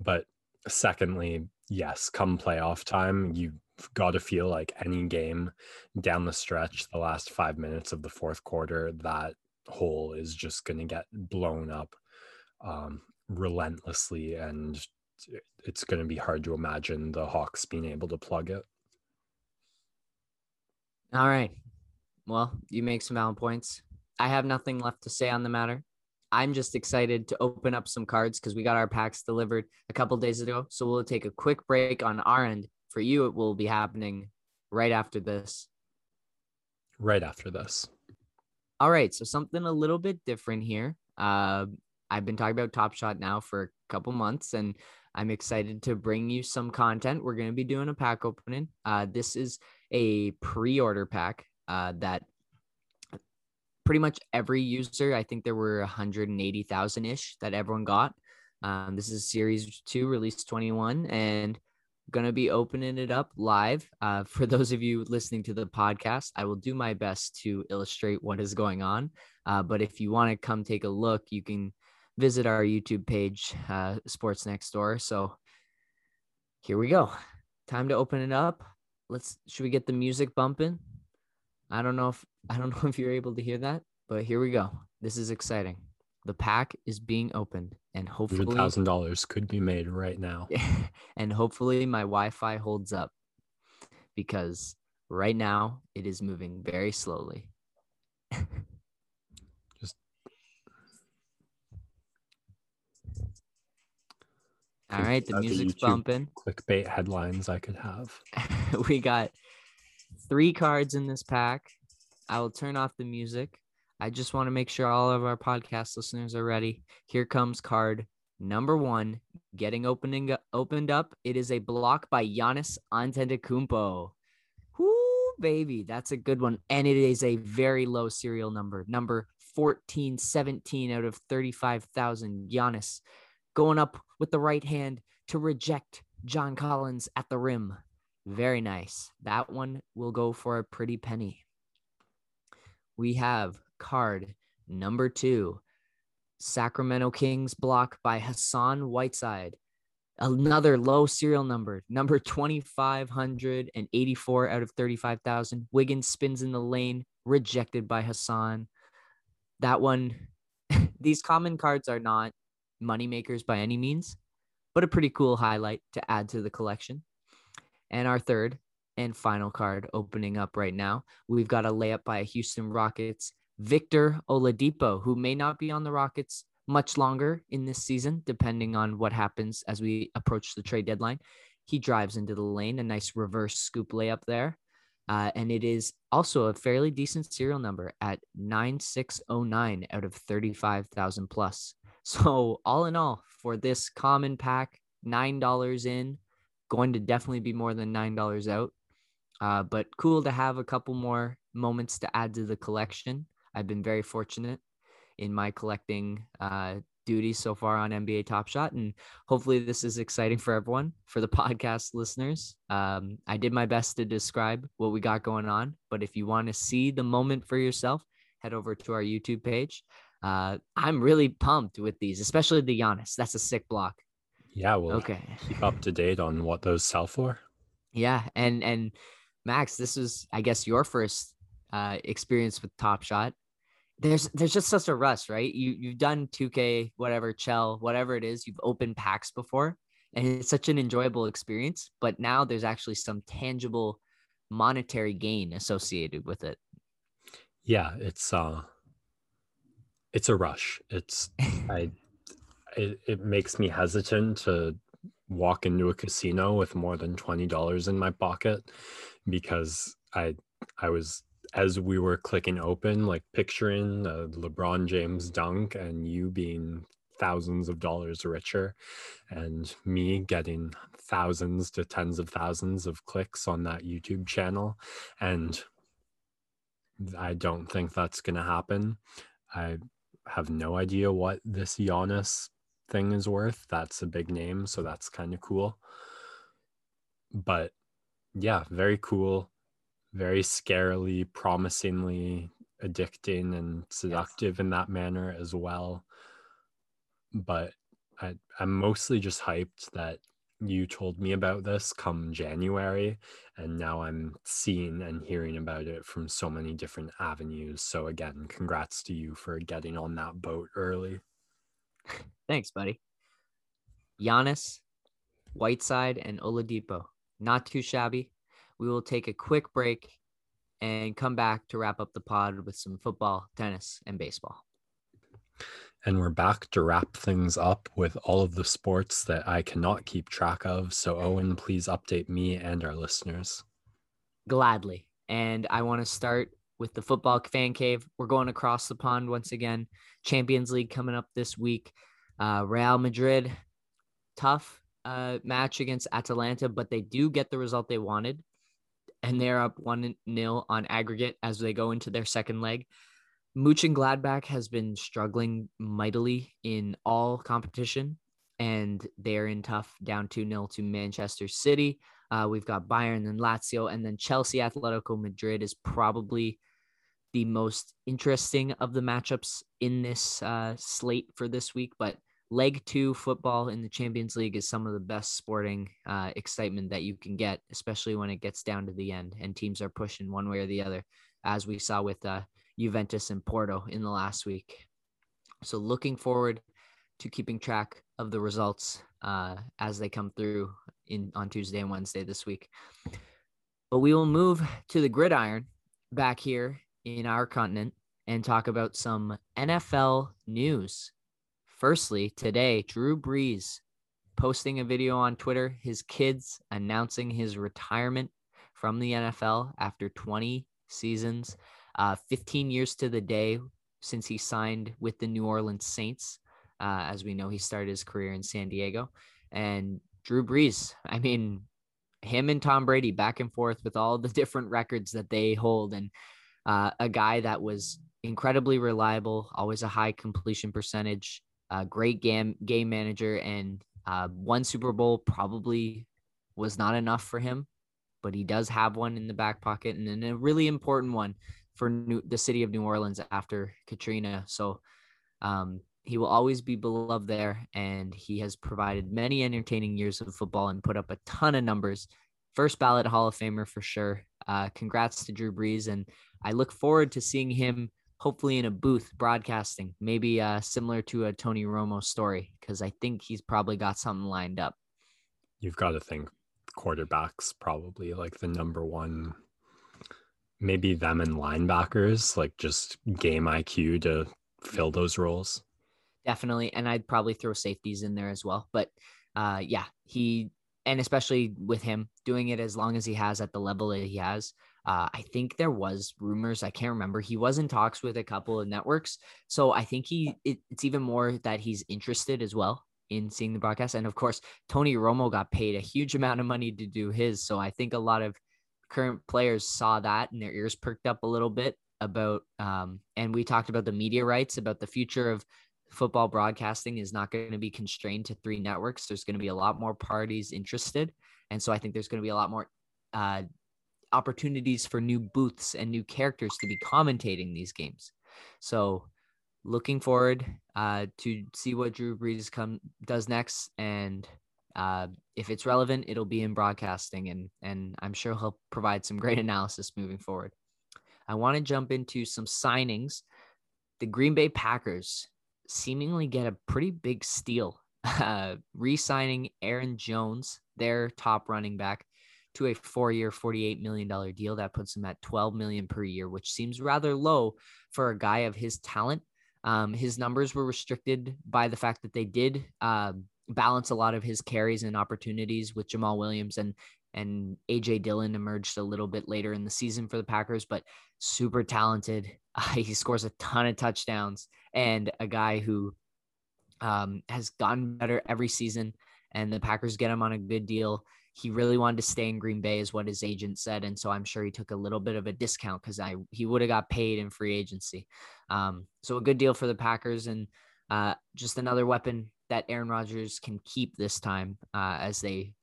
But secondly, yes, come playoff time, you've got to feel like any game down the stretch, the last five minutes of the fourth quarter, that hole is just going to get blown up um, relentlessly. And it's going to be hard to imagine the Hawks being able to plug it. All right. Well, you make some valid points. I have nothing left to say on the matter. I'm just excited to open up some cards because we got our packs delivered a couple days ago. So we'll take a quick break on our end for you, it will be happening right after this. Right after this. All right. So something a little bit different here. Uh, I've been talking about Top Shot now for a couple months, and I'm excited to bring you some content. We're going to be doing a pack opening. Uh, this is a pre-order pack uh, that pretty much every user, I think there were 180,000 ish that everyone got. Um, this is series two, release 21, and going to be opening it up live. Uh, for those of you listening to the podcast, I will do my best to illustrate what is going on. Uh, but if you want to come take a look, you can visit our YouTube page, uh, Sports Next Door. So here we go. Time to open it up. Let's. Should we get the music bumping? I don't know if I don't know if you're able to hear that, but here we go. This is exciting. The pack is being opened, and hopefully, thousand dollars could be made right now. and hopefully, my Wi-Fi holds up because right now it is moving very slowly. Just All right, the music's bumping. Clickbait headlines I could have. we got three cards in this pack. I will turn off the music. I just want to make sure all of our podcast listeners are ready. Here comes card number one, getting opening opened up. It is a block by Giannis Antetokounmpo. Whoo, baby, that's a good one, and it is a very low serial number, number 14, 17 out of 35,000. Giannis going up with the right hand to reject John Collins at the rim. Very nice. That one will go for a pretty penny. We have card number two Sacramento Kings block by Hassan Whiteside. Another low serial number, number 2,584 out of 35,000. Wiggins spins in the lane, rejected by Hassan. That one, these common cards are not money makers by any means, but a pretty cool highlight to add to the collection. And our third and final card opening up right now, we've got a layup by a Houston Rockets Victor Oladipo, who may not be on the Rockets much longer in this season, depending on what happens as we approach the trade deadline. He drives into the lane, a nice reverse scoop layup there. Uh, and it is also a fairly decent serial number at 9609 out of 35,000 plus. So, all in all, for this common pack, $9 in, going to definitely be more than $9 out. Uh, but cool to have a couple more moments to add to the collection. I've been very fortunate in my collecting uh, duties so far on NBA Top Shot, and hopefully this is exciting for everyone, for the podcast listeners. Um, I did my best to describe what we got going on, but if you want to see the moment for yourself, head over to our YouTube page. Uh, I'm really pumped with these, especially the Giannis. That's a sick block. Yeah, well, okay. Keep up to date on what those sell for. Yeah, and and Max, this is I guess your first uh, experience with Top Shot there's there's just such a rush, right? You you've done 2K, whatever, Chell, whatever it is, you've opened packs before, and it's such an enjoyable experience. But now there's actually some tangible monetary gain associated with it. Yeah, it's uh it's a rush. It's I it, it makes me hesitant to walk into a casino with more than $20 in my pocket because I I was as we were clicking open, like picturing a LeBron James dunk and you being thousands of dollars richer and me getting thousands to tens of thousands of clicks on that YouTube channel. And I don't think that's going to happen. I have no idea what this Giannis thing is worth. That's a big name, so that's kind of cool. But yeah, very cool very scarily, promisingly addicting and seductive yes. in that manner as well. But I, I'm mostly just hyped that you told me about this come January, and now I'm seeing and hearing about it from so many different avenues. So, again, congrats to you for getting on that boat early. Thanks, buddy. Giannis, Whiteside, and Oladipo. Not too shabby. We will take a quick break and come back to wrap up the pod with some football, tennis, and baseball. And we're back to wrap things up with all of the sports that I cannot keep track of. So, Owen, please update me and our listeners. Gladly. And I want to start with the football fan cave. We're going across the pond once again. Champions League coming up this week. Uh, Real Madrid, tough uh, match against Atalanta, but they do get the result they wanted and they're up one nil on aggregate as they go into their second leg. Gladbach has been struggling mightily in all competition, and they're in tough down 2 0 to Manchester City. Uh, we've got Bayern and Lazio, and then Chelsea Atletico Madrid is probably the most interesting of the matchups in this uh, slate for this week. But leg two football in the Champions League is some of the best sporting uh, excitement that you can get, especially when it gets down to the end and teams are pushing one way or the other, as we saw with uh, Juventus and Porto in the last week. So, looking forward to keeping track of the results uh, as they come through in on Tuesday and Wednesday this week. But we will move to the gridiron back here in our continent and talk about some NFL news Firstly, today, Drew Brees posting a video on Twitter, his kids announcing his retirement from the NFL after 20 seasons, uh, 15 years to the day since he signed with the New Orleans Saints. Uh, as we know, he started his career in San Diego. And Drew Brees, I mean, him and Tom Brady back and forth with all the different records that they hold, and uh, a guy that was incredibly reliable, always a high completion percentage, great game game manager, and uh, one Super Bowl probably was not enough for him, but he does have one in the back pocket, and a really important one for New, the city of New Orleans after Katrina. So um, he will always be beloved there, and he has provided many entertaining years of football and put up a ton of numbers. First ballot Hall of Famer for sure. Uh, congrats to Drew Brees, and I look forward to seeing him hopefully in a booth broadcasting, maybe uh, similar to a Tony Romo story, because I think he's probably got something lined up. You've got to think quarterbacks probably like the number one, maybe them and linebackers, like just game IQ to fill those roles definitely. And I'd probably throw safeties in there as well. But uh, yeah, he and especially with him doing it as long as he has at the level that he has. Uh, I think there was rumors. I can't remember. He was in talks with a couple of networks, so I think he. It, it's even more that he's interested as well in seeing the broadcast. And of course, Tony Romo got paid a huge amount of money to do his. So I think a lot of current players saw that and their ears perked up a little bit about. Um, and we talked about the media rights, about the future of football broadcasting is not going to be constrained to three networks. There's going to be a lot more parties interested. And so I think there's going to be a lot more uh, opportunities for new booths and new characters to be commentating these games. So looking forward uh, to see what Drew Brees come does next. And uh, if it's relevant, it'll be in broadcasting and, and I'm sure he'll provide some great analysis moving forward. I want to jump into some signings. The Green Bay Packers seemingly get a pretty big steal, uh, re signing Aaron Jones, their top running back, to a four year, $48 million deal. That puts him at 12 million per year, which seems rather low for a guy of his talent. Um, his numbers were restricted by the fact that they did uh, balance a lot of his carries and opportunities with Jamaal Williams and and AJ Dillon emerged a little bit later in the season for the Packers, but super talented. Uh, he scores a ton of touchdowns and a guy who um, has gotten better every season. And the Packers get him on a good deal. He really wanted to stay in Green Bay, is what his agent said, and so I'm sure he took a little bit of a discount because I he would have got paid in free agency. Um, so a good deal for the Packers, and uh, just another weapon that Aaron Rodgers can keep this time uh, as they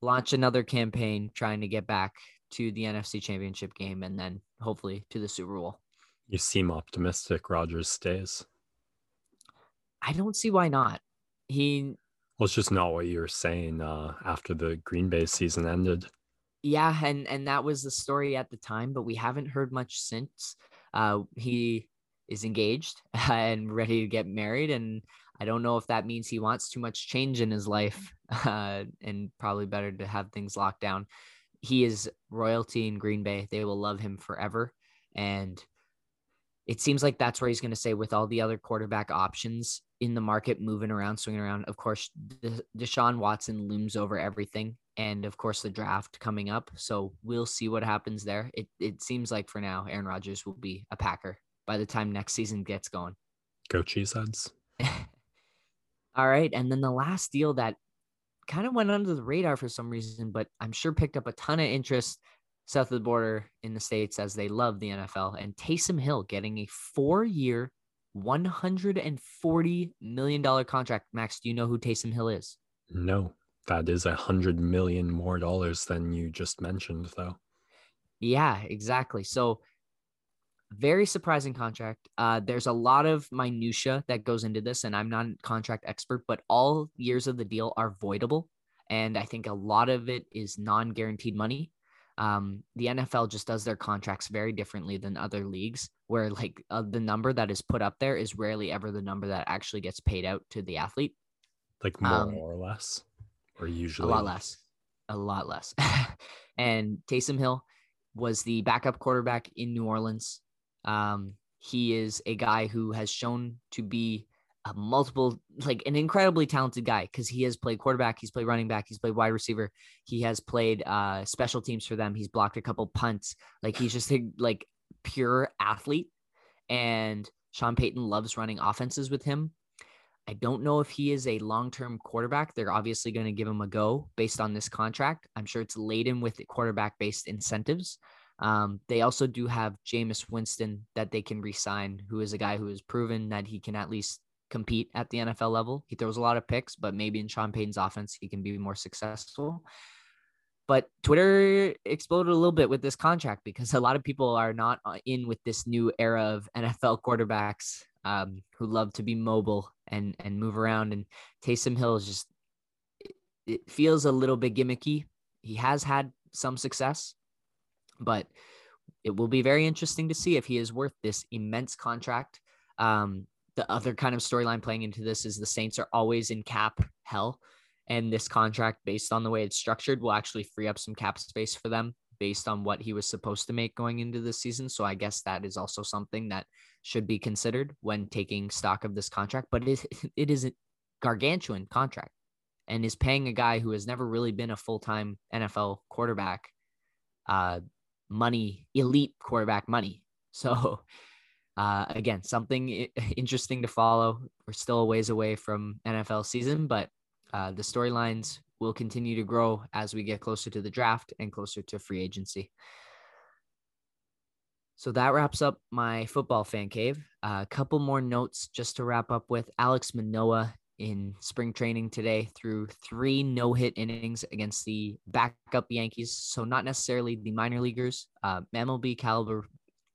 launch another campaign trying to get back to the NFC Championship game and then hopefully to the Super Bowl. You seem optimistic Rodgers stays. I don't see why not. He well, it's just not what you were saying uh, after the Green Bay season ended. Yeah, and and that was the story at the time, but we haven't heard much since. Uh, he is engaged and ready to get married, and I don't know if that means he wants too much change in his life uh, and probably better to have things locked down. He is royalty in Green Bay. They will love him forever. And it seems like that's where he's going to say with all the other quarterback options in the market moving around, swinging around. Of course, Deshaun Watson looms over everything. And of course, the draft coming up. So we'll see what happens there. It, it seems like for now, Aaron Rodgers will be a Packer by the time next season gets going. Go Cheeseheads. All right. And then the last deal that kind of went under the radar for some reason, but I'm sure picked up a ton of interest south of the border in the States as they love the NFL. And Taysom Hill getting a four year, $140 million contract. Max, do you know who Taysom Hill is? No, that is a hundred million more dollars than you just mentioned, though. Yeah, exactly. So very surprising contract. Uh, there's a lot of minutia that goes into this, and I'm not a contract expert, but all years of the deal are voidable, and I think a lot of it is non-guaranteed money. Um, the NFL just does their contracts very differently than other leagues, where like uh, the number that is put up there is rarely ever the number that actually gets paid out to the athlete. Like more um, or less, or usually a lot less, a lot less. and Taysom Hill was the backup quarterback in New Orleans um, he is a guy who has shown to be a multiple, like an incredibly talented guy because he has played quarterback, he's played running back, he's played wide receiver, he has played uh, special teams for them, he's blocked a couple punts. Like he's just a like pure athlete, and Sean Payton loves running offenses with him. I don't know if he is a long term quarterback. They're obviously going to give him a go based on this contract. I'm sure it's laden with quarterback based incentives. Um, they also do have Jameis Winston that they can resign, who is a guy who has proven that he can at least compete at the NFL level. He throws a lot of picks, but maybe in Sean Payton's offense, he can be more successful. But Twitter exploded a little bit with this contract because a lot of people are not uh, in with this new era of NFL quarterbacks um, who love to be mobile and and move around. And Taysom Hill is just it feels a little bit gimmicky. He has had some success, but it will be very interesting to see if he is worth this immense contract. Um, the other kind of storyline playing into this is the Saints are always in cap hell. And this contract, based on the way it's structured, will actually free up some cap space for them based on what he was supposed to make going into the season. So I guess that is also something that should be considered when taking stock of this contract. But it, it is a gargantuan contract and is paying a guy who has never really been a full time NFL quarterback uh, money, elite quarterback money. So uh, again, something interesting to follow. We're still a ways away from NFL season, but uh, the storylines will continue to grow as we get closer to the draft and closer to free agency. So that wraps up my football fan cave. A uh, couple more notes just to wrap up with. Alek Manoah in spring training today threw three no hit innings against the backup Yankees. So, not necessarily the minor leaguers, uh, MLB caliber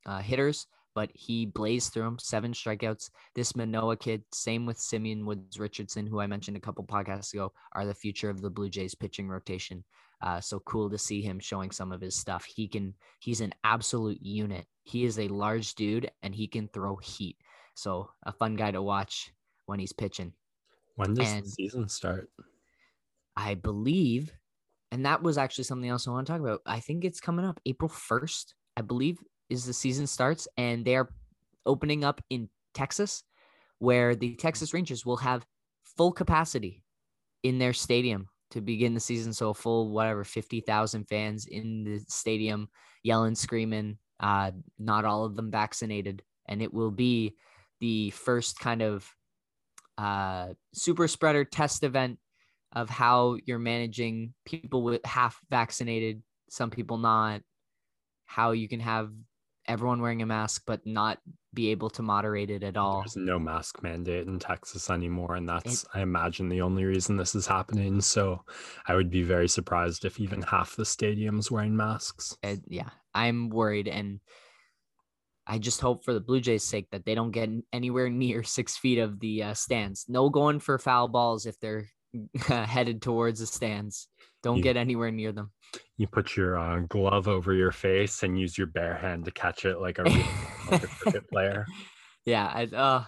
uh, hitters, but he blazed through them, seven strikeouts. This Manoah kid, same with Simeon Woods Richardson, who I mentioned a couple podcasts ago, are the future of the Blue Jays pitching rotation. Uh, so cool to see him showing some of his stuff. He can, he's an absolute unit. He is a large dude and he can throw heat. So a fun guy to watch when he's pitching. When does and the season start? I believe, and that was actually something else I want to talk about. I think it's coming up April 1st. I believe is the season starts, and they are opening up in Texas, where the Texas Rangers will have full capacity in their stadium to begin the season. So a full whatever fifty thousand fans in the stadium, yelling, screaming. Uh, not all of them vaccinated, and it will be the first kind of uh, super spreader test event of how you're managing people with half vaccinated, some people not, how you can have everyone wearing a mask but not be able to moderate it at all. There's no mask mandate in Texas anymore, and that's it, I imagine the only reason this is happening. So I would be very surprised if even half the stadiums wearing masks. It, yeah, I'm worried, and I just hope for the Blue Jays' sake that they don't get anywhere near six feet of the uh, stands. No going for foul balls if they're headed towards the stands. Don't you, get anywhere near them. You put your uh, glove over your face and use your bare hand to catch it like a, like a cricket player. Yeah, I, uh,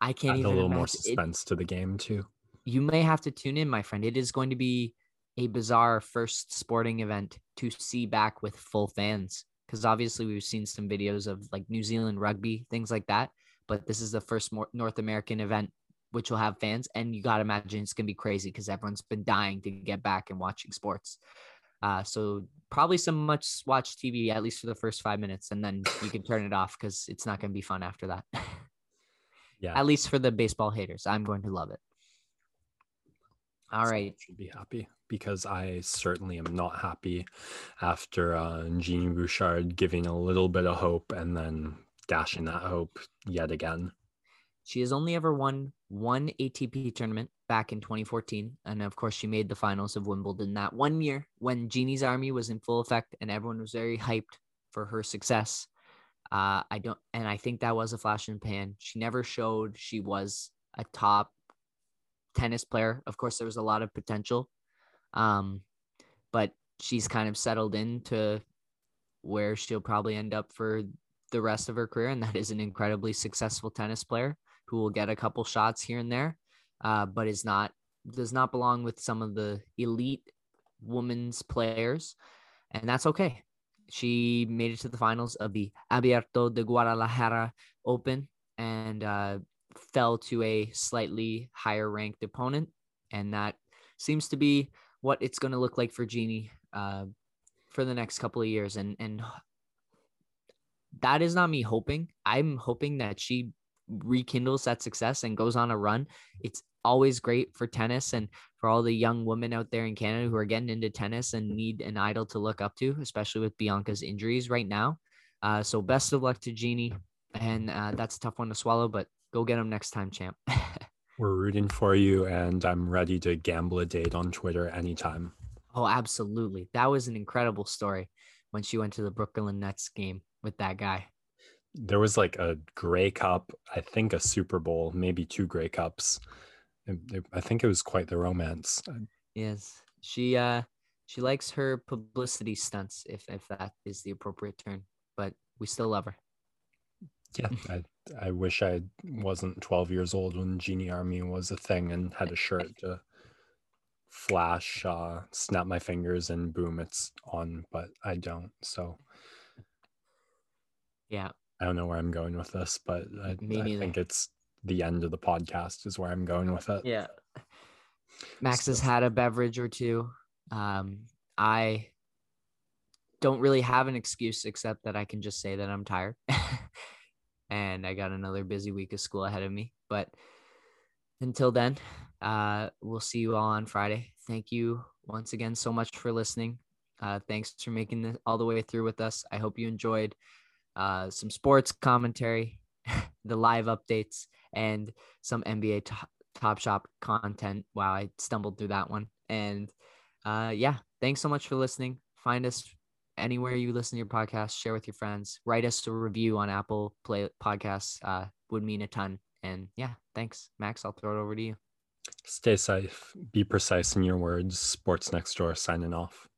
I can't Add even. A little imagine. more suspense it, to the game too. You may have to tune in, my friend. It is going to be a bizarre first sporting event to see back with full fans because obviously we've seen some videos of like New Zealand rugby, things like that. But this is the first North American event which will have fans. And you got to imagine it's going to be crazy because everyone's been dying to get back and watching sports. Uh, so probably some much watch TV at least for the first five minutes, and then you can turn it off because it's not going to be fun after that. yeah. At least for the baseball haters, I'm going to love it. All right. Should be happy because I certainly am not happy after uh, Genie Bouchard giving a little bit of hope and then dashing that hope yet again. She has only ever won one ATP tournament back in 2014. And of course, she made the finals of Wimbledon that one year when Genie's army was in full effect and everyone was very hyped for her success. Uh, I don't, and I think that was a flash in the pan. She never showed she was a top tennis player. Of course, there was a lot of potential, um, but she's kind of settled into where she'll probably end up for the rest of her career, and that is an incredibly successful tennis player who will get a couple shots here and there, uh, but is not does not belong with some of the elite women's players, and that's okay. She made it to the finals of the Abierto de Guadalajara Open, and uh, fell to a slightly higher ranked opponent. And that seems to be what it's going to look like for Genie uh, for the next couple of years. And, and that is not me hoping. I'm hoping that she rekindles that success and goes on a run. It's always great for tennis and for all the young women out there in Canada who are getting into tennis and need an idol to look up to, especially with Bianca's injuries right now. Uh, so best of luck to Genie. And uh, that's a tough one to swallow, but go get him next time, champ. We're rooting for you, and I'm ready to gamble a date on Twitter anytime. Oh, absolutely. That was an incredible story when she went to the Brooklyn Nets game with that guy. There was like a Grey Cup, I think a Super Bowl, maybe two Grey Cups. I think it was quite the romance. Yes, she uh she likes her publicity stunts, if if that is the appropriate term. But we still love her. Yeah, I I wish I wasn't 12 years old when Genie Army was a thing and had a shirt to flash, uh, snap my fingers, and boom, it's on. But I don't. So yeah, I don't know where I'm going with this, but I, I think it's the end of the podcast is where I'm going with it. Yeah. Max so. has had a beverage or two. Um, I don't really have an excuse except that I can just say that I'm tired. and I got another busy week of school ahead of me. But until then, uh, we'll see you all on Friday. Thank you once again so much for listening. Uh, thanks for making this all the way through with us. I hope you enjoyed uh, some sports commentary, the live updates, and some NBA Top Shop content. Wow, I stumbled through that one. And uh, yeah, thanks so much for listening. Find us anywhere you listen to your podcast. Share with your friends. Write us a review on Apple Play Podcasts. Uh, would mean a ton. And yeah, thanks, Max. I'll throw it over to you. Stay safe. Be precise in your words. Sports Next Door signing off.